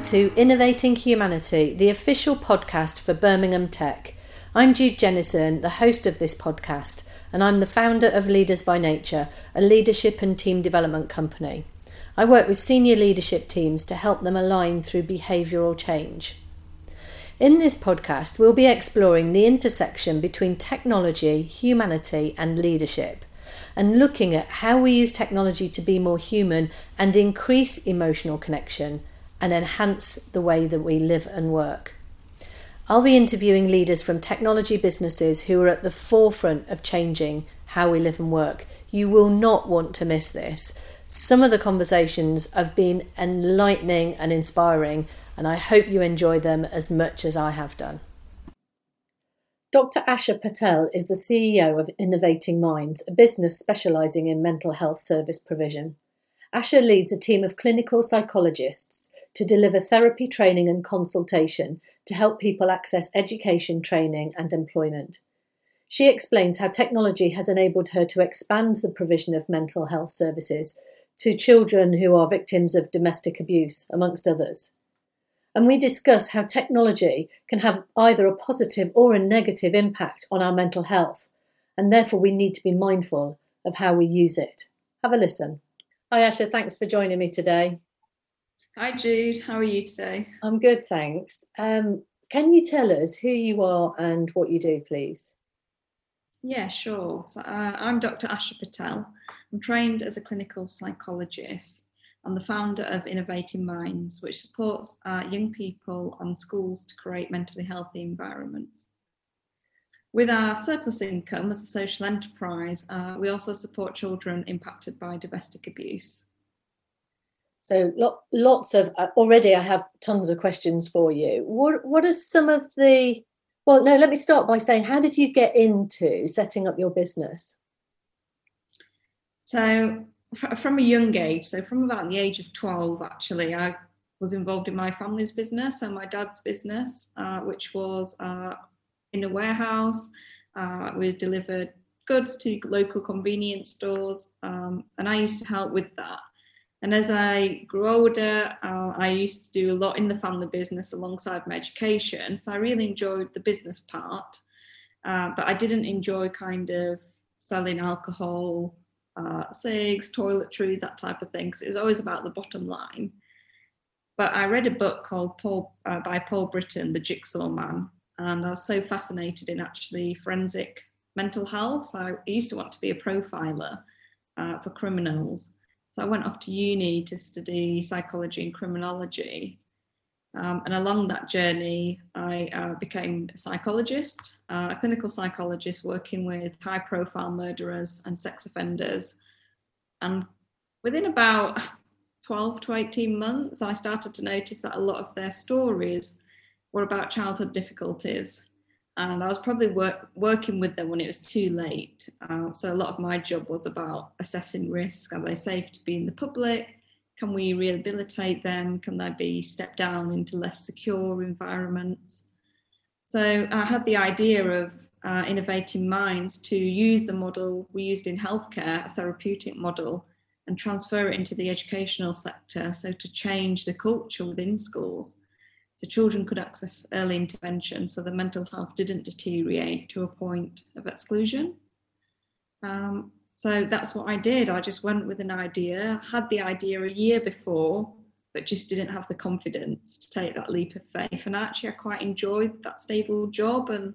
Welcome to Innovating Humanity, the official podcast for Birmingham Tech. I'm Jude Jennison, the host of this podcast, and I'm the founder of Leaders by Nature, a leadership and team development company. I work with senior leadership teams to help them align through behavioural change. In this podcast, we'll be exploring the intersection between technology, humanity, and leadership, and looking at how we use technology to be more human and increase emotional connection and enhance the way that we live and work. I'll be interviewing leaders from technology businesses who are at the forefront of changing how we live and work. You will not want to miss this. Some of the conversations have been enlightening and inspiring, and I hope you enjoy them as much as I have done. Dr. Asha Patel is the CEO of Innovating Minds, a business specialising in mental health service provision. Asha leads a team of clinical psychologists to deliver therapy training and consultation to help people access education, training, and employment. She explains how technology has enabled her to expand the provision of mental health services to children who are victims of domestic abuse, amongst others. And we discuss how technology can have either a positive or a negative impact on our mental health, and therefore we need to be mindful of how we use it. Have a listen. Hi, Asha. Thanks for joining me today. Hi, Jude. How are you today? I'm good, thanks. Um, can you tell us who you are and what you do, please? Yeah, sure. So, uh, I'm Dr. Asha Patel. I'm trained as a clinical psychologist. I'm the founder of Innovating Minds, which supports uh, young people and schools to create mentally healthy environments. With our surplus income as a social enterprise, uh, we also support children impacted by domestic abuse. So lo- lots of uh, already I have tons of questions for you. What what are some of the well no let me start by saying how did you get into setting up your business? So from a young age, so from about the age of 12 actually, I was involved in my family's business and my dad's business, uh, which was uh, in a warehouse. Uh, we delivered goods to local convenience stores um, and I used to help with that. And as I grew older, uh, I used to do a lot in the family business alongside my education. So I really enjoyed the business part, uh, but I didn't enjoy kind of selling alcohol, uh, cigs, toiletries, that type of thing, because it was always about the bottom line. But I read a book called Paul uh, by Paul Britton, The Jigsaw Man, and I was so fascinated in actually forensic mental health. So I used to want to be a profiler uh, for criminals. So I went off to uni to study psychology and criminology. Um, and along that journey, I uh, became a psychologist, uh, a clinical psychologist working with high profile murderers and sex offenders. And within about 12 to 18 months, I started to notice that a lot of their stories were about childhood difficulties and I was probably work, working with them when it was too late. Uh, so a lot of my job was about assessing risk. Are they safe to be in the public? Can we rehabilitate them? Can they be stepped down into less secure environments? So I had the idea of uh, innovating minds to use the model we used in healthcare, a therapeutic model, and transfer it into the educational sector. So to change the culture within schools so children could access early intervention so the mental health didn't deteriorate to a point of exclusion. Um, so that's what I did. I just went with an idea, had the idea a year before, but just didn't have the confidence to take that leap of faith. And actually, I quite enjoyed that stable job and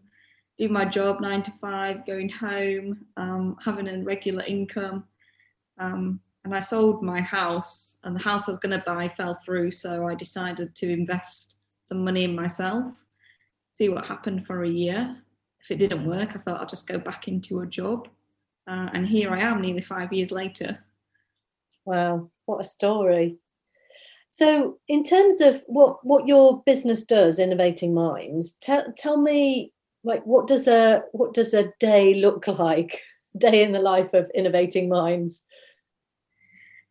do my job nine to five, going home, um, having a regular income. Um, and I sold my house, and the house I was going to buy fell through. So I decided to invest some money in myself, see what happened for a year. If it didn't work, I thought I'll just go back into a job. Uh, and here I am nearly five years later. Wow, what a story. So, in terms of what, what your business does, Innovating Minds, tell, tell me like what does a what does a day look like? Day in the life of Innovating Minds.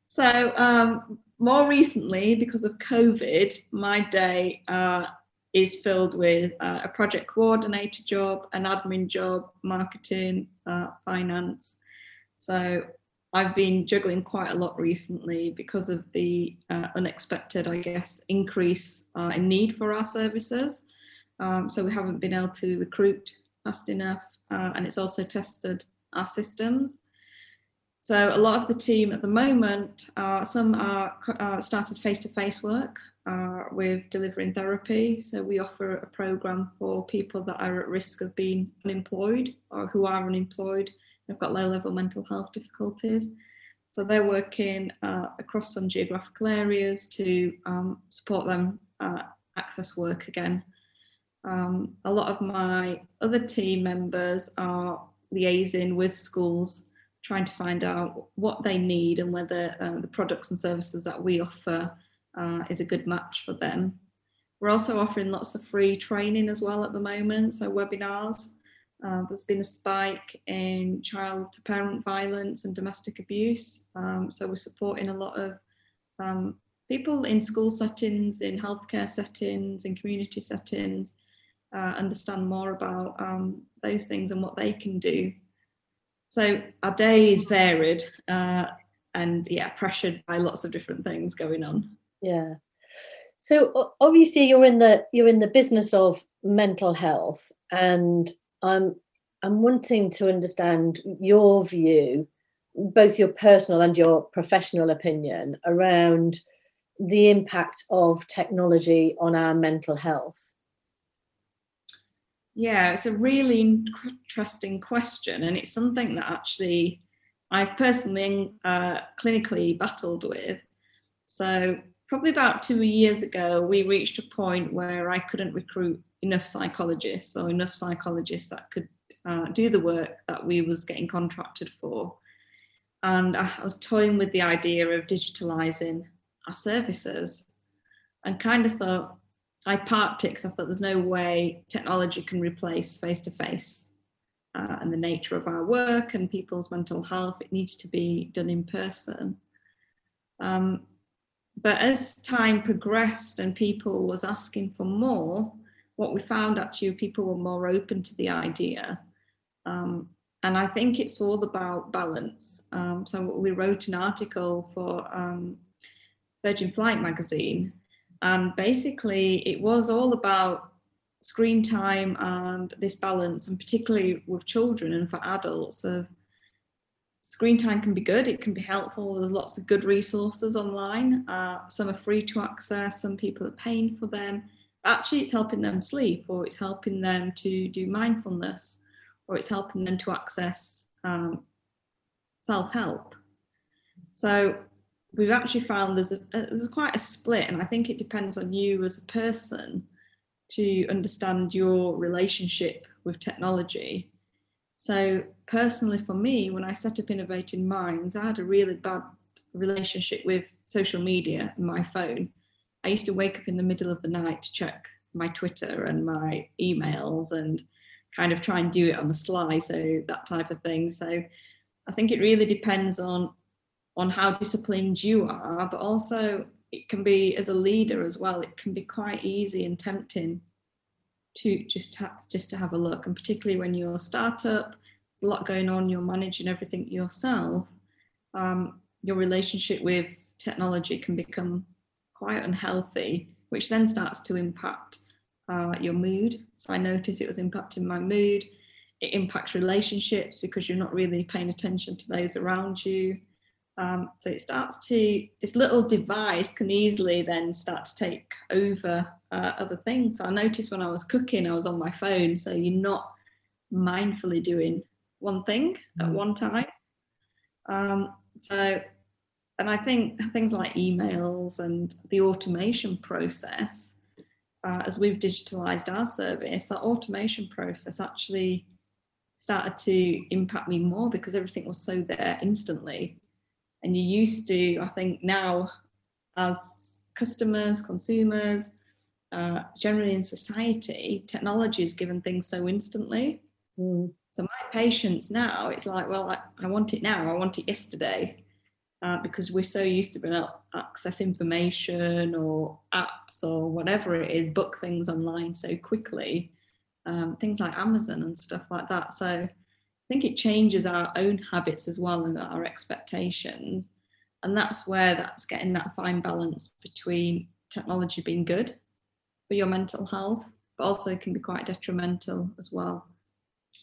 So um, more recently, because of COVID, my day uh, is filled with uh, a project coordinator job, an admin job, marketing, uh, finance. So I've been juggling quite a lot recently because of the uh, unexpected, I guess, increase uh, in need for our services. Um, so we haven't been able to recruit fast enough, uh, and it's also tested our systems. So a lot of the team at the moment, uh, some are uh, started face-to-face work uh, with delivering therapy. So we offer a program for people that are at risk of being unemployed or who are unemployed. They've got low-level mental health difficulties. So they're working uh, across some geographical areas to um, support them uh, access work again. Um, a lot of my other team members are liaising with schools trying to find out what they need and whether uh, the products and services that we offer uh, is a good match for them. We're also offering lots of free training as well at the moment, so webinars. Uh, there's been a spike in child to parent violence and domestic abuse, um, so we're supporting a lot of um, people in school settings, in healthcare settings, in community settings, uh, understand more about um, those things and what they can do so our day is varied uh, and yeah, pressured by lots of different things going on. Yeah. So obviously you're in the you're in the business of mental health, and I'm I'm wanting to understand your view, both your personal and your professional opinion around the impact of technology on our mental health. Yeah, it's a really interesting question, and it's something that actually I've personally uh, clinically battled with. So, probably about two years ago, we reached a point where I couldn't recruit enough psychologists or enough psychologists that could uh, do the work that we was getting contracted for. And I was toying with the idea of digitalizing our services and kind of thought, I parked it because I thought there's no way technology can replace face to face and the nature of our work and people's mental health. It needs to be done in person. Um, but as time progressed and people was asking for more, what we found actually people were more open to the idea. Um, and I think it's all about balance. Um, so we wrote an article for um, Virgin Flight magazine and basically, it was all about screen time and this balance, and particularly with children and for adults, of screen time can be good, it can be helpful. There's lots of good resources online. Uh, some are free to access, some people are paying for them. Actually, it's helping them sleep, or it's helping them to do mindfulness, or it's helping them to access um, self help. So we've actually found there's a, there's quite a split, and I think it depends on you as a person to understand your relationship with technology. So personally, for me, when I set up Innovating Minds, I had a really bad relationship with social media and my phone. I used to wake up in the middle of the night to check my Twitter and my emails and kind of try and do it on the sly, so that type of thing. So I think it really depends on on how disciplined you are, but also it can be as a leader as well. It can be quite easy and tempting to just ha- just to have a look, and particularly when you're a startup, there's a lot going on. You're managing everything yourself. Um, your relationship with technology can become quite unhealthy, which then starts to impact uh, your mood. So I noticed it was impacting my mood. It impacts relationships because you're not really paying attention to those around you. Um, so it starts to, this little device can easily then start to take over uh, other things. So I noticed when I was cooking, I was on my phone. So you're not mindfully doing one thing at mm. one time. Um, so, and I think things like emails and the automation process, uh, as we've digitalized our service, that automation process actually started to impact me more because everything was so there instantly and you used to i think now as customers consumers uh, generally in society technology is given things so instantly mm. so my patients now it's like well I, I, want it now i want it yesterday uh, because we're so used to being able to access information or apps or whatever it is book things online so quickly um, things like amazon and stuff like that so think it changes our own habits as well and our expectations. And that's where that's getting that fine balance between technology being good for your mental health, but also can be quite detrimental as well.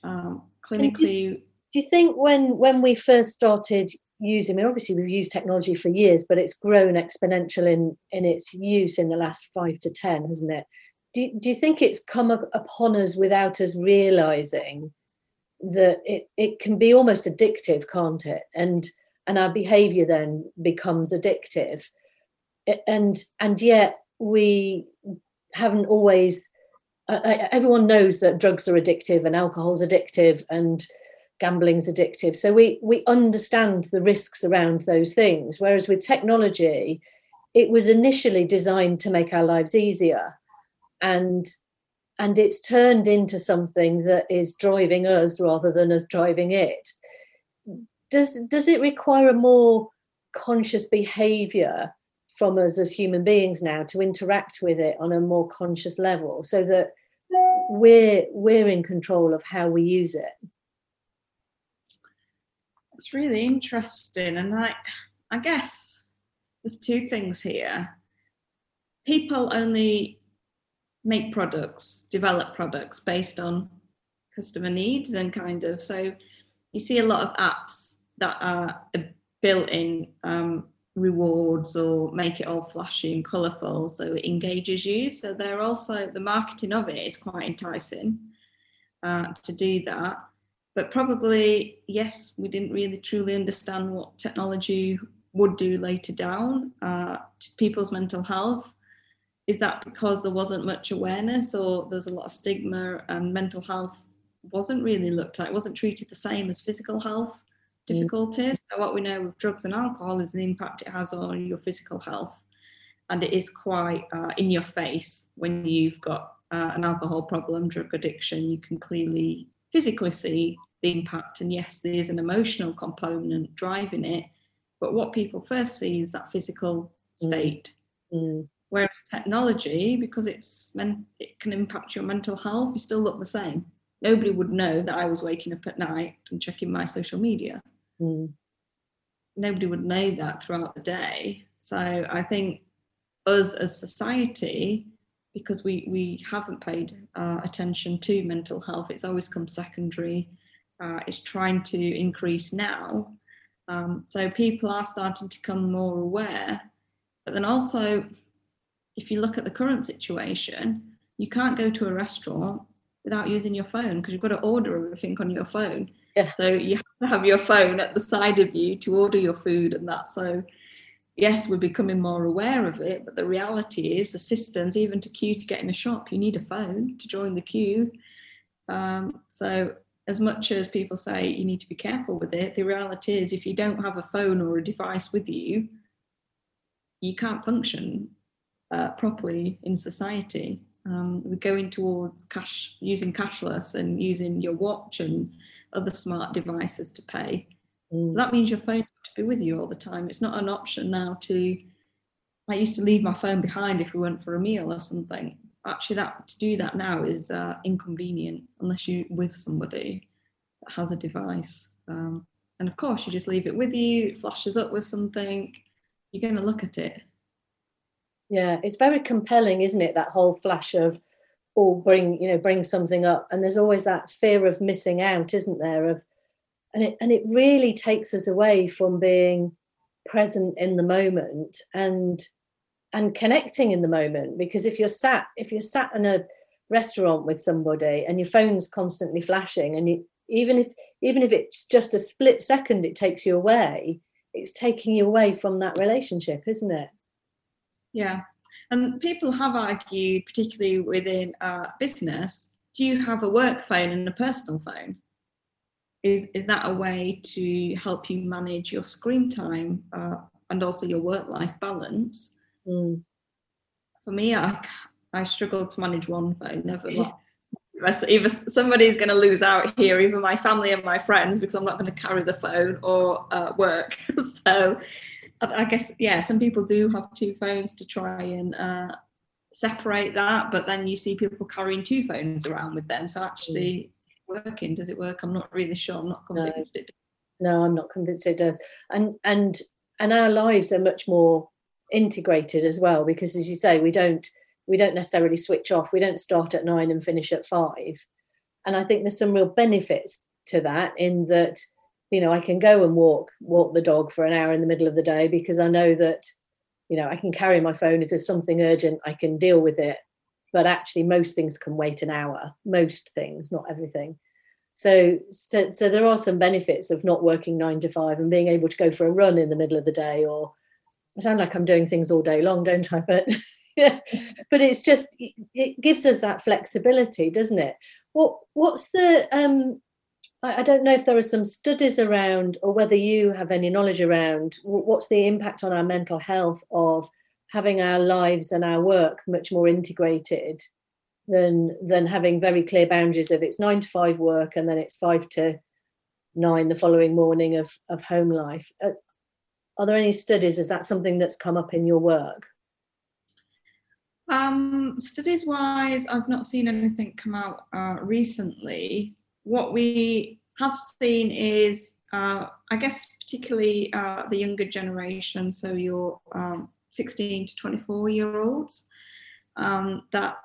Um, clinically, do you think when when we first started using, I mean, obviously we've used technology for years, but it's grown exponential in in its use in the last five to ten, hasn't it? Do, do you think it's come up upon us without us realizing that it, it can be almost addictive, can't it? And and our behavior then becomes addictive. And and yet we haven't always everyone knows that drugs are addictive and alcohol's addictive and gambling's addictive so we we understand the risks around those things whereas with technology it was initially designed to make our lives easier and and it's turned into something that is driving us rather than us driving it. Does does it require a more conscious behavior from us as human beings now to interact with it on a more conscious level so that we're we're in control of how we use it? It's really interesting and i i guess there's two things here. People only make products develop products based on customer needs and kind of so you see a lot of apps that are built in um, rewards or make it all flashy and colourful so it engages you. So they're also the marketing of it is quite enticing uh, to do that. But probably, yes, we didn't really truly understand what technology would do later down uh, to people's mental health. Is that because there wasn't much awareness or there's a lot of stigma and mental health wasn't really looked at, it wasn't treated the same as physical health? Mm. difficulties. So what we know with drugs and alcohol is the impact it has on your physical health, and it is quite uh, in your face when you've got uh, an alcohol problem, drug addiction. You can clearly physically see the impact, and yes, there is an emotional component driving it. But what people first see is that physical mm. state. Mm. Whereas technology, because it's meant it can impact your mental health, you still look the same. Nobody would know that I was waking up at night and checking my social media. Mm. Nobody would know that throughout the day. So I think us as society, because we, we haven't paid uh, attention to mental health, it's always come secondary. Uh, it's trying to increase now. Um, so people are starting to become more aware. But then also, if you look at the current situation, you can't go to a restaurant without using your phone because you've got to order everything on your phone. Yeah. So you have to have your phone at the side of you to order your food and that. So yes, we're becoming more aware of it, but the reality is the systems, even to queue to get in a shop, you need a phone to join the queue. Um, so as much as people say you need to be careful with it, the reality is if you don't have a phone or a device with you, you can't function uh, properly in society. Um, we're going towards cash using cashless and using your watch and other smart devices to pay. Mm. So that means your phone to be with you all the time. It's not an option now to. I used to leave my phone behind if we went for a meal or something. Actually, that to do that now is uh, inconvenient unless you're with somebody that has a device. Um, and of course, you just leave it with you. It flashes up with something. You're going to look at it. Yeah, it's very compelling, isn't it? That whole flash of or bring you know bring something up. And there's always that fear of missing out isn't there? Of and it and it really takes us away from being present in the moment and and connecting in the moment. Because if you're sat if you're sat in a restaurant with somebody and your phone's constantly flashing and you, even if even if it's just a split second it takes you away it's taking you away from that relationship isn't it yeah and people have argued, particularly within uh, business, do you have a work phone and a personal phone? Is, is that a way to help you manage your screen time uh, and also your work life balance? Mm. For me, I, I struggle to manage one phone, never either somebody's going to lose out here, either my family and my friends, because I'm not going to carry the phone or uh, work. so I guess yeah, some people do have two phones to try and uh, separate that, but then you see people carrying two phones around with them. So actually, mm. working. Does it work? I'm not really sure. I'm not convinced no. it. Does. No, I'm not convinced it does. And and and our lives are much more integrated as well because, as you say, we don't we don't necessarily switch off. We don't start at nine and finish at five. And I think there's some real benefits to that in that you know I can go and walk walk the dog for an hour in the middle of the day because I know that you know I can carry my phone. If there's something urgent I can deal with it. But actually most things can wait an hour. Most things not everything. So, so so there are some benefits of not working 9 to 5 and being able to go for a run in the middle of the day or I sound like I'm doing things all day long don't I? But yeah but it's just it gives us that flexibility doesn't it? What what's the um I don't know if there are some studies around or whether you have any knowledge around what's the impact on our mental health of having our lives and our work much more integrated than than having very clear boundaries of it's nine to five work and then it's five to nine the following morning of of home life. Are, uh, are there any studies? Is that something that's come up in your work? Um, studies wise, I've not seen anything come out uh, recently what we have seen is, uh, I guess, particularly uh, the younger generation, so your um, 16 to 24 year olds, um, that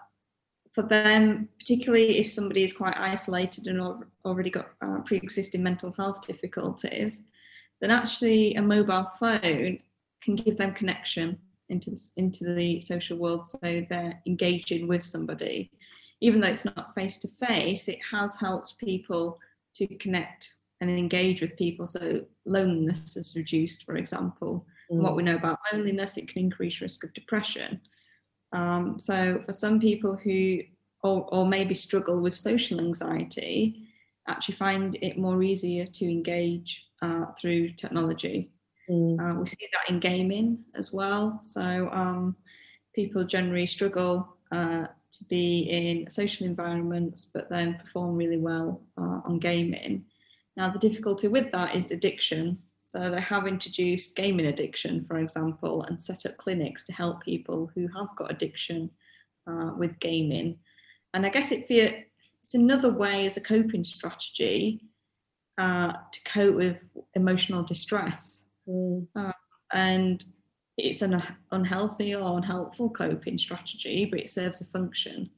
for them, particularly if somebody is quite isolated and already got uh, pre existing mental health difficulties, then actually a mobile phone can give them connection into the, into the social world so they're engaging with somebody even though it's not face to face, it has helped people to connect and engage with people. So loneliness is reduced, for example. Mm. What we know about loneliness, it can increase risk of depression. Um, so for some people who or, or maybe struggle with social anxiety, actually find it more easier to engage uh, through technology. Mm. Uh, we see that in gaming as well. So um, people generally struggle uh, to be in social environments, but then perform really well uh, on gaming. Now, the difficulty with that is addiction. So they have introduced gaming addiction, for example, and set up clinics to help people who have got addiction uh, with gaming. And I guess it it's another way as a coping strategy uh, to cope with emotional distress. Mm. Uh, and it's an unhealthy or unhelpful coping strategy, but it serves a function.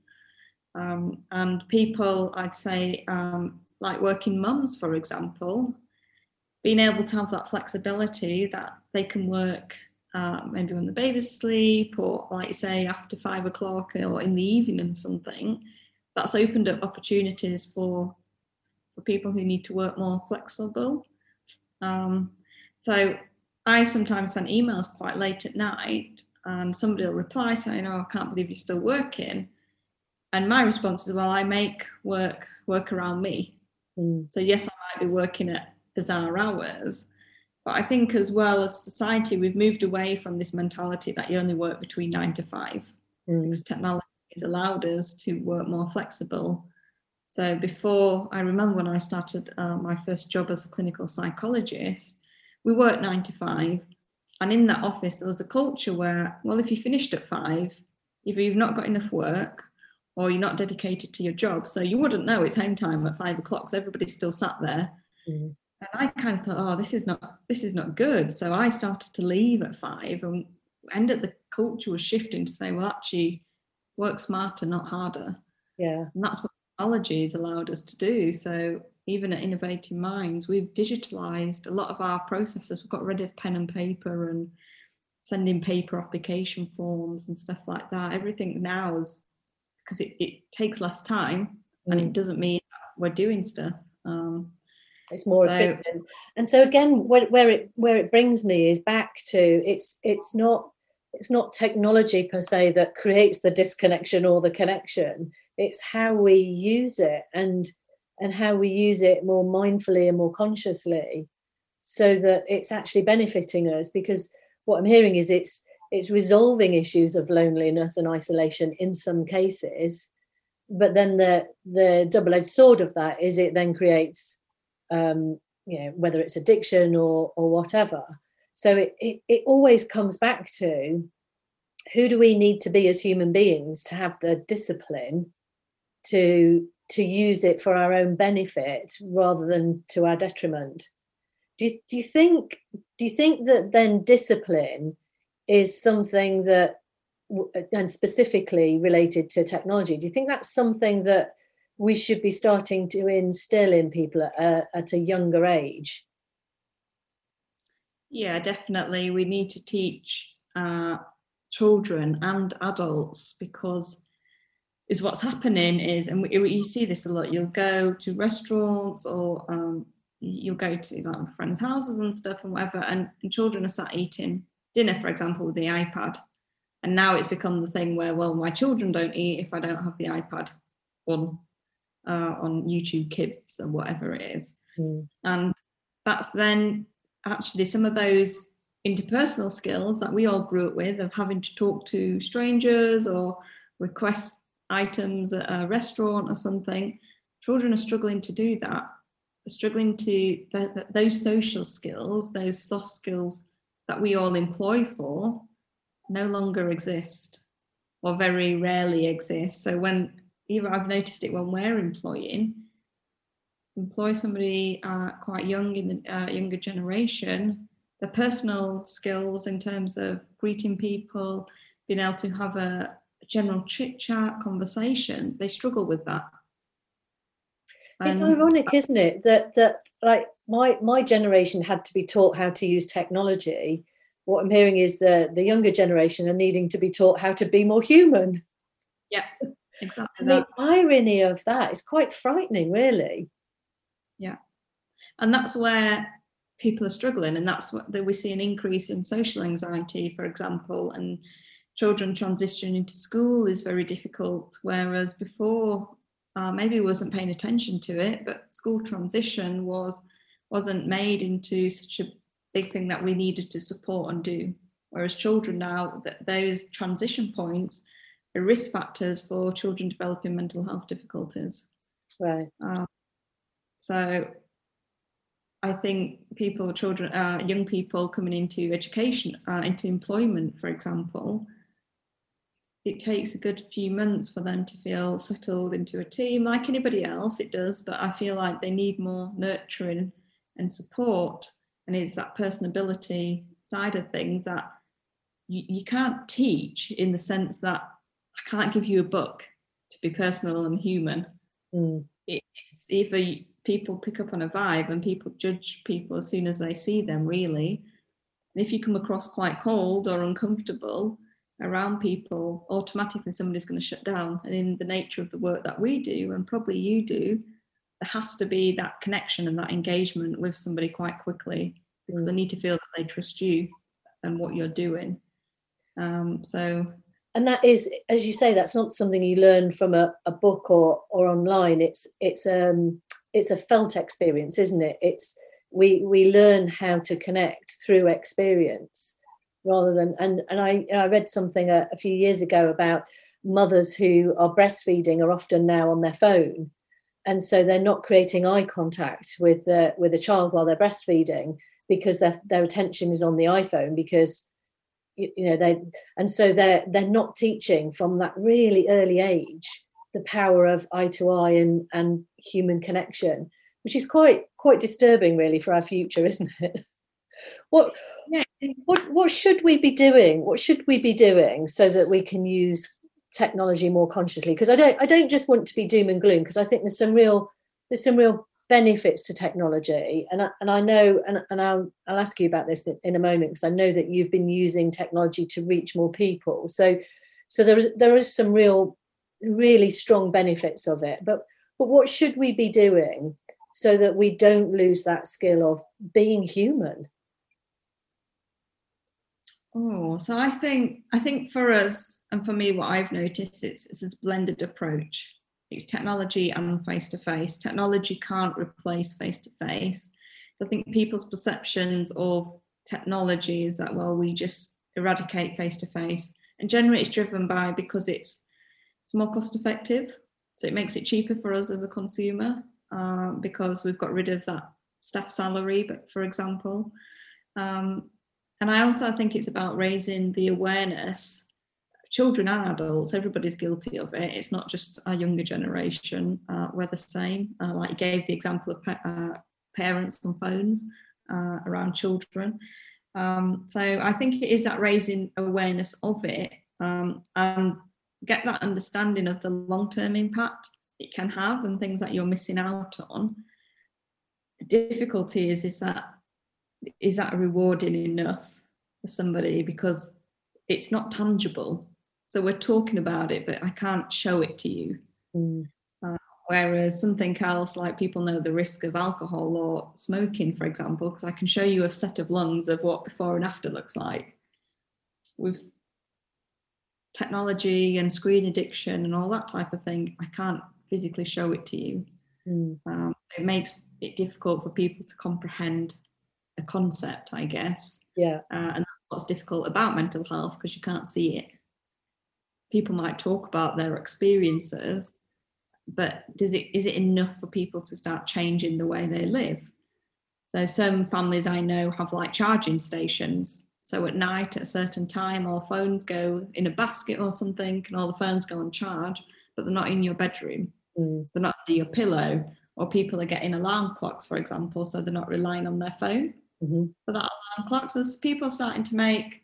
Um, and people, I'd say, um, like working mums, for example, being able to have that flexibility that they can work uh, maybe when the baby's asleep, or like you say, after five o'clock or in the evening or something, that's opened up opportunities for for people who need to work more flexible. Um, so I sometimes send emails quite late at night and somebody will reply saying, Oh, I can't believe you're still working. And my response is, Well, I make work work around me. Mm. So yes, I might be working at bizarre hours. But I think as well as society, we've moved away from this mentality that you only work between nine to five. Mm. Because technology has allowed us to work more flexible. So before I remember when I started uh, my first job as a clinical psychologist, we worked nine to five. And in that office, there was a culture where, well, if you finished at five, either you've not got enough work or you're not dedicated to your job. So you wouldn't know it's home time at five o'clock. So everybody's still sat there. Mm. And I kind of thought, oh, this is not this is not good. So I started to leave at five and ended the culture was shifting to say, well, actually, work smarter, not harder. Yeah. And that's what technology has allowed us to do. So even at Innovating Minds, we've digitalized a lot of our processes. We've got rid of pen and paper and sending paper application forms and stuff like that. Everything now is because it, it takes less time mm. and it mm. doesn't mean we're doing stuff. Um, it's more so, efficient. And so again, where, where it where it brings me is back to it's it's not it's not technology per se that creates the disconnection or the connection. It's how we use it and and how we use it more mindfully and more consciously so that it's actually benefiting us because what i'm hearing is it's it's resolving issues of loneliness and isolation in some cases but then the the double-edged sword of that is it then creates um you know whether it's addiction or or whatever. So it, it it always comes back to who do we need to be as human beings to have the discipline to to use it for our own benefit rather than to our detriment. Do you, do you think do you think that then discipline is something that and specifically related to technology do you think that's something that we should be starting to instill in people at a, at a younger age yeah definitely we need to teach uh, children and adults because is what's happening is and we, you see this a lot you'll go to restaurants or um, you'll go to like friends houses and stuff and whatever and, and children are sat eating dinner for example with the ipad and now it's become the thing where well my children don't eat if i don't have the ipad on uh, on youtube kids or whatever it is mm. and that's then actually some of those interpersonal skills that we all grew up with of having to talk to strangers or request items at a restaurant or something children are struggling to do that They're struggling to those social skills those soft skills that we all employ for no longer exist or very rarely exist. So when even I've noticed it when we're employing, employ somebody uh, quite young in the uh, younger generation, the personal skills in terms of greeting people, being able to have a general chit chat conversation, they struggle with that. It's um, ironic, isn't it, that that like my my generation had to be taught how to use technology, what I'm hearing is the the younger generation are needing to be taught how to be more human. Yeah, exactly. the irony of that is quite frightening, really. Yeah, and that's where people are struggling, and that's what we see an increase in social anxiety, for example, and children transitioning into school is very difficult. Whereas before, uh, maybe wasn't paying attention to it, but school transition was wasn't made into such a big thing that we needed to support and do. Whereas children now, that those transition points are risk factors for children developing mental health difficulties. Right. Uh, so I think people, children, uh, young people coming into education, uh, into employment, for example, it takes a good few months for them to feel settled into a team. Like anybody else, it does, but I feel like they need more nurturing and support and it's that personability side of things that you, you can't teach in the sense that I can't give you a book to be personal and human. Mm. It's either people pick up on a vibe and people judge people as soon as they see them, really. And if you come across quite cold or uncomfortable around people, automatically somebody's going to shut down. And in the nature of the work that we do, and probably you do, there has to be that connection and that engagement with somebody quite quickly because mm. they need to feel that they trust you and what you're doing. Um, so, and that is, as you say, that's not something you learn from a, a book or or online. It's it's um it's a felt experience, isn't it? It's we we learn how to connect through experience rather than and and I I read something a, a few years ago about mothers who are breastfeeding are often now on their phone and so they're not creating eye contact with the with a child while they're breastfeeding because their their attention is on the iphone because you, you know they and so they're they're not teaching from that really early age the power of eye to eye and and human connection which is quite quite disturbing really for our future isn't it what yeah. What what should we be doing? What should we be doing so that we can use technology more consciously? Because I don't I don't just want to be doom and gloom because I think there's some real there's some real benefits to technology. And I, and I know and, and I'll, I'll ask you about this in a moment because I know that you've been using technology to reach more people. So so there is there is some real really strong benefits of it. But but what should we be doing so that we don't lose that skill of being human Oh, so I think I think for us and for me, what I've noticed it's it's a blended approach. It's technology and face to face. Technology can't replace face to face. I think people's perceptions of technology is that well, we just eradicate face to face, and generally it's driven by because it's it's more cost effective, so it makes it cheaper for us as a consumer uh, because we've got rid of that staff salary, but for example. Um, and I also think it's about raising the awareness children and adults, everybody's guilty of it. It's not just our younger generation. Uh, we're the same. Uh, like you gave the example of pa- uh, parents on phones uh, around children. Um, so I think it is that raising awareness of it um, and get that understanding of the long-term impact it can have and things that you're missing out on. The difficulty is is that is that rewarding enough for somebody because it's not tangible. So we're talking about it, but I can't show it to you. Mm. Uh, whereas something else, like people know the risk of alcohol or smoking, for example, because I can show you a set of lungs of what before and after looks like. With technology and screen addiction and all that type of thing, I can't physically show it to you. Mm. Um, it makes it difficult for people to comprehend a concept, I guess. Yeah. Uh, and what's difficult about mental health because you can't see it. People might talk about their experiences, but does it is it enough for people to start changing the way they live? So some families I know have like charging stations. So at night at a certain time, all phones go in a basket or something, and all the phones go on charge, but they're not in your bedroom. Mm. They're not under your pillow. Or people are getting alarm clocks, for example, so they're not relying on their phone mm-hmm. for that alarm clocks. As people starting to make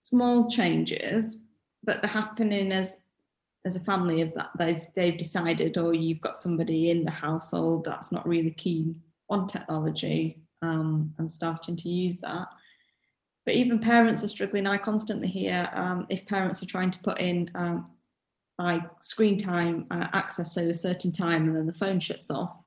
small changes, but they're happening as as a family of that they've they've decided, or you've got somebody in the household that's not really keen on technology um, and starting to use that. But even parents are struggling. I constantly hear um, if parents are trying to put in um, like screen time uh, access at a certain time and then the phone shuts off.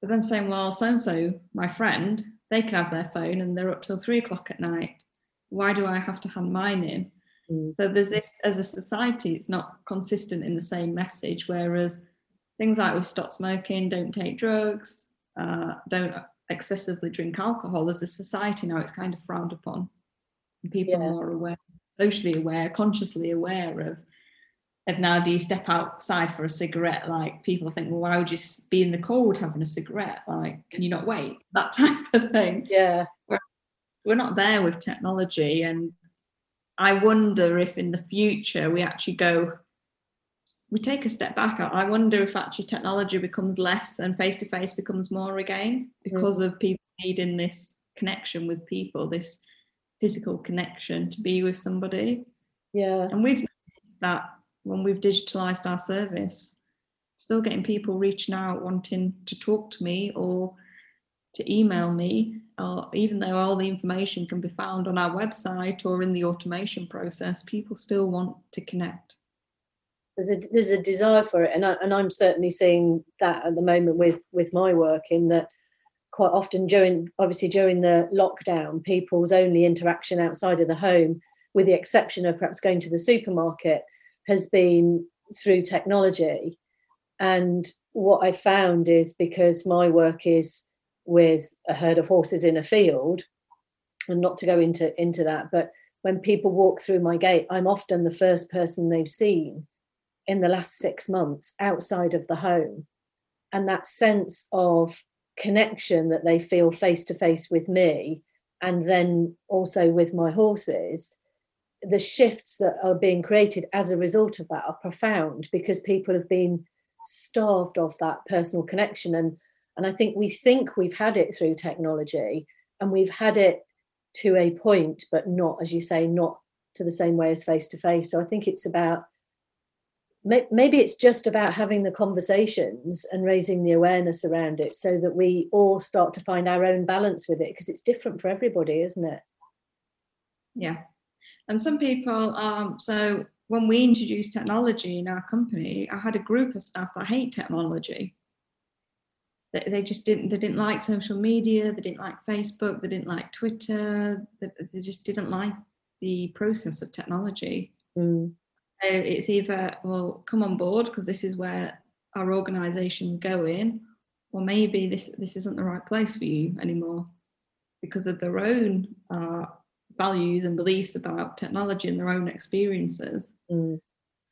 But then saying, well, so and so, my friend, they can have their phone and they're up till three o'clock at night. Why do I have to hand mine in? Mm. So there's this as a society, it's not consistent in the same message. Whereas things like we stop smoking, don't take drugs, uh, don't excessively drink alcohol, as a society now, it's kind of frowned upon. People yeah. are more aware, socially aware, consciously aware of of now do you step outside for a cigarette? Like people think well why would you be in the cold having a cigarette? Like can you not wait? That type of thing. Yeah. We're, we're not there with technology and i wonder if in the future we actually go we take a step back. I wonder if actually technology becomes less and face to face becomes more again because mm. of people needing this connection with people this physical connection to be with somebody. Yeah. And we've that when we've digitalized our service. Still getting people reaching out wanting to talk to me or to email me or even though all the information can be found on our website or in the automation process people still want to connect. There's a there's a desire for it and, I, and i'm certainly seeing that at the moment with with my work in that quite often during obviously during the lockdown people's only interaction outside of the home with the exception of perhaps going to the supermarket has been through technology. And what I found is because my work is with a herd of horses in a field, and not to go into, into that, but when people walk through my gate, I'm often the first person they've seen in the last six months outside of the home. And that sense of connection that they feel face to face with me and then also with my horses the shifts that are being created as a result of that are profound because people have been starved of that personal connection. And and I think we think we've had it through technology and we've had it to a point but not as you say not to the same way as face to face so I think it's about maybe it's just about having the conversations and raising the awareness around it so that we all start to find our own balance with it because it's different for everybody isn't it? Yeah and some people, um, so when we introduced technology in our company, I had a group of staff that hate technology. They, they just didn't. They didn't like social media. They didn't like Facebook. They didn't like Twitter. They, they just didn't like the process of technology. Mm. So it's either well, come on board because this is where our organisation's going, or maybe this this isn't the right place for you anymore because of their own uh, values and beliefs about technology and their own experiences. Mm.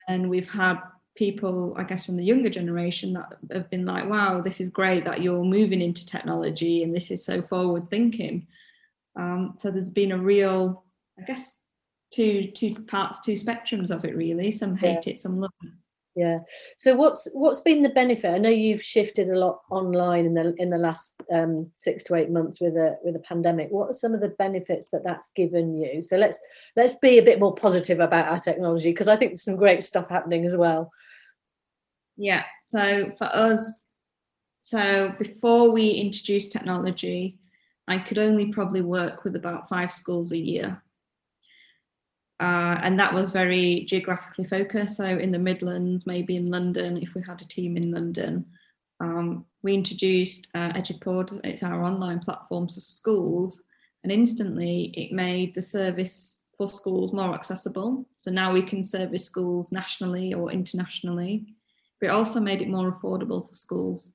And we've had people, I guess, from the younger generation that have been like, wow, this is great that you're moving into technology and this is so forward thinking. Um, so there's been a real, I guess, two two parts, two spectrums of it really. Some hate yeah. it, some love it. Yeah. So what's what's been the benefit? I know you've shifted a lot online in the in the last um, six to eight months with a with a pandemic. What are some of the benefits that that's given you? So let's let's be a bit more positive about our technology because I think there's some great stuff happening as well. Yeah. So for us, so before we introduced technology, I could only probably work with about five schools a year. Uh, and that was very geographically focused. So in the Midlands, maybe in London, if we had a team in London, um, we introduced uh, Edupod. It's our online platform for schools, and instantly it made the service for schools more accessible. So now we can service schools nationally or internationally. But it also made it more affordable for schools.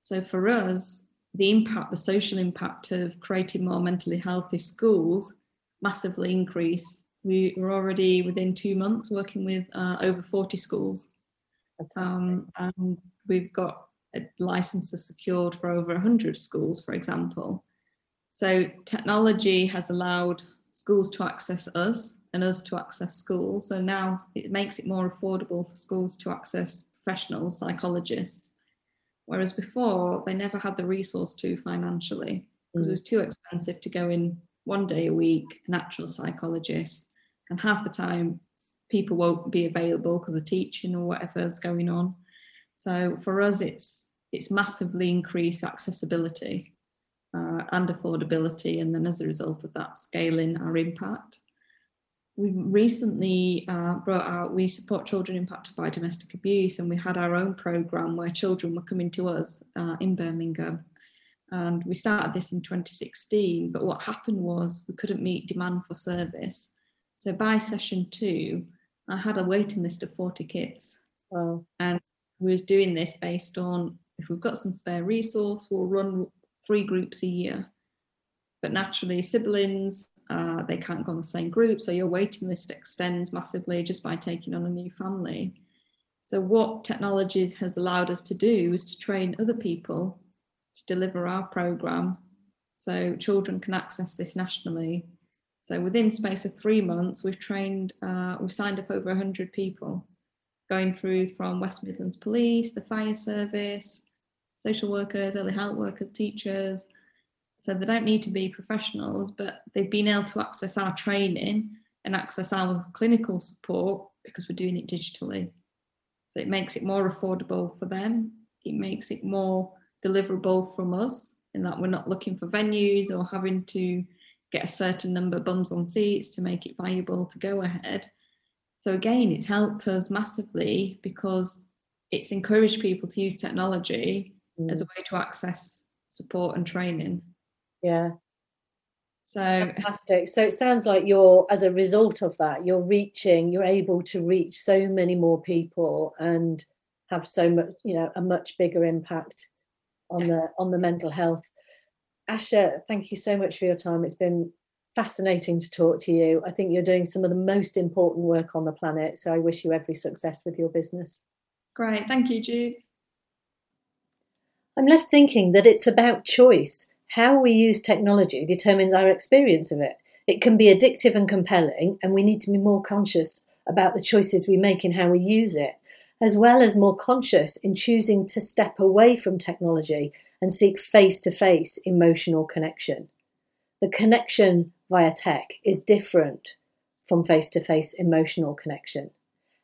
So for us, the impact, the social impact of creating more mentally healthy schools massively increased. We were already within two months working with uh, over 40 schools. Um, and we've got licenses secured for over 100 schools, for example. So technology has allowed schools to access us and us to access schools. So now it makes it more affordable for schools to access professionals, psychologists, Whereas before, they never had the resource to financially because mm. it was too expensive to go in one day a week, an actual psychologist, and half the time people won't be available because of teaching or whatever's going on. So for us, it's it's massively increased accessibility uh, and affordability, and then as a result of that, scaling our impact. We recently uh, brought out we support children impacted by domestic abuse and we had our own program where children were coming to us uh, in birmingham. And we started this in 2016 but what happened was we couldn't meet demand for service so by session two i had a waiting list of 40 kids wow. and we was doing this based on if we've got some spare resource we'll run three groups a year but naturally siblings uh, they can't go on the same group. So your waiting list extends massively just by taking on a new family. So what technologies has allowed us to do is to train other people to deliver our program so children can access this nationally. So within space of three months, we've trained, uh, we've signed up over 100 people going through from West Midlands Police, the fire service, social workers, early health workers, teachers, so they don't need to be professionals, but they've been able to access our training and access our clinical support because we're doing it digitally. So it makes it more affordable for them. It makes it more deliverable from us in that we're not looking for venues or having to get a certain number of bums on seats to make it viable to go ahead. So again, it's helped us massively because it's encouraged people to use technology mm. as a way to access support and training. Yeah. So fantastic. So it sounds like you're, as a result of that, you're reaching, you're able to reach so many more people and have so much, you know, a much bigger impact on the on the mental health. Asha, thank you so much for your time. It's been fascinating to talk to you. I think you're doing some of the most important work on the planet. So I wish you every success with your business. Great. Thank you, Jude. I'm left thinking that it's about choice. How we use technology determines our experience of it. It can be addictive and compelling, and we need to be more conscious about the choices we make in how we use it, as well as more conscious in choosing to step away from technology and seek face to face emotional connection. The connection via tech is different from face to face emotional connection.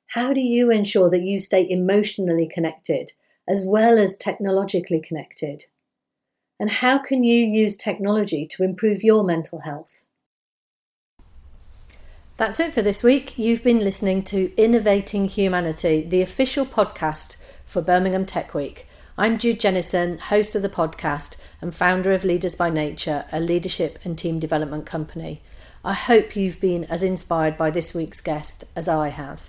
How do you ensure that you stay emotionally connected as well as technologically connected? And how can you use technology to improve your mental health? That's it for this week. You've been listening to Innovating Humanity, the official podcast for Birmingham Tech Week. I'm Jude Jennison, host of the podcast and founder of Leaders by Nature, a leadership and team development company. I hope you've been as inspired by this week's guest as I have.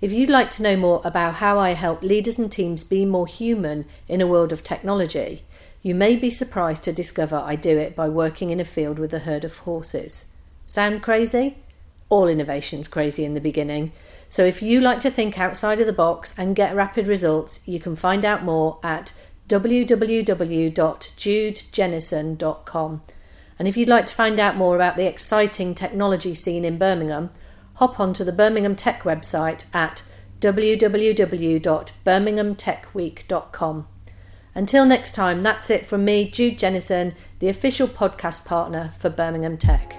If you'd like to know more about how I help leaders and teams be more human in a world of technology, you may be surprised to discover I do it by working in a field with a herd of horses. Sound crazy? All innovation's crazy in the beginning. So if you like to think outside of the box and get rapid results, you can find out more at www.judejennison.com. And if you'd like to find out more about the exciting technology scene in Birmingham, hop onto the Birmingham Tech website at www.birminghamtechweek.com. Until next time, that's it from me, Jude Jennison, the official podcast partner for Birmingham Tech.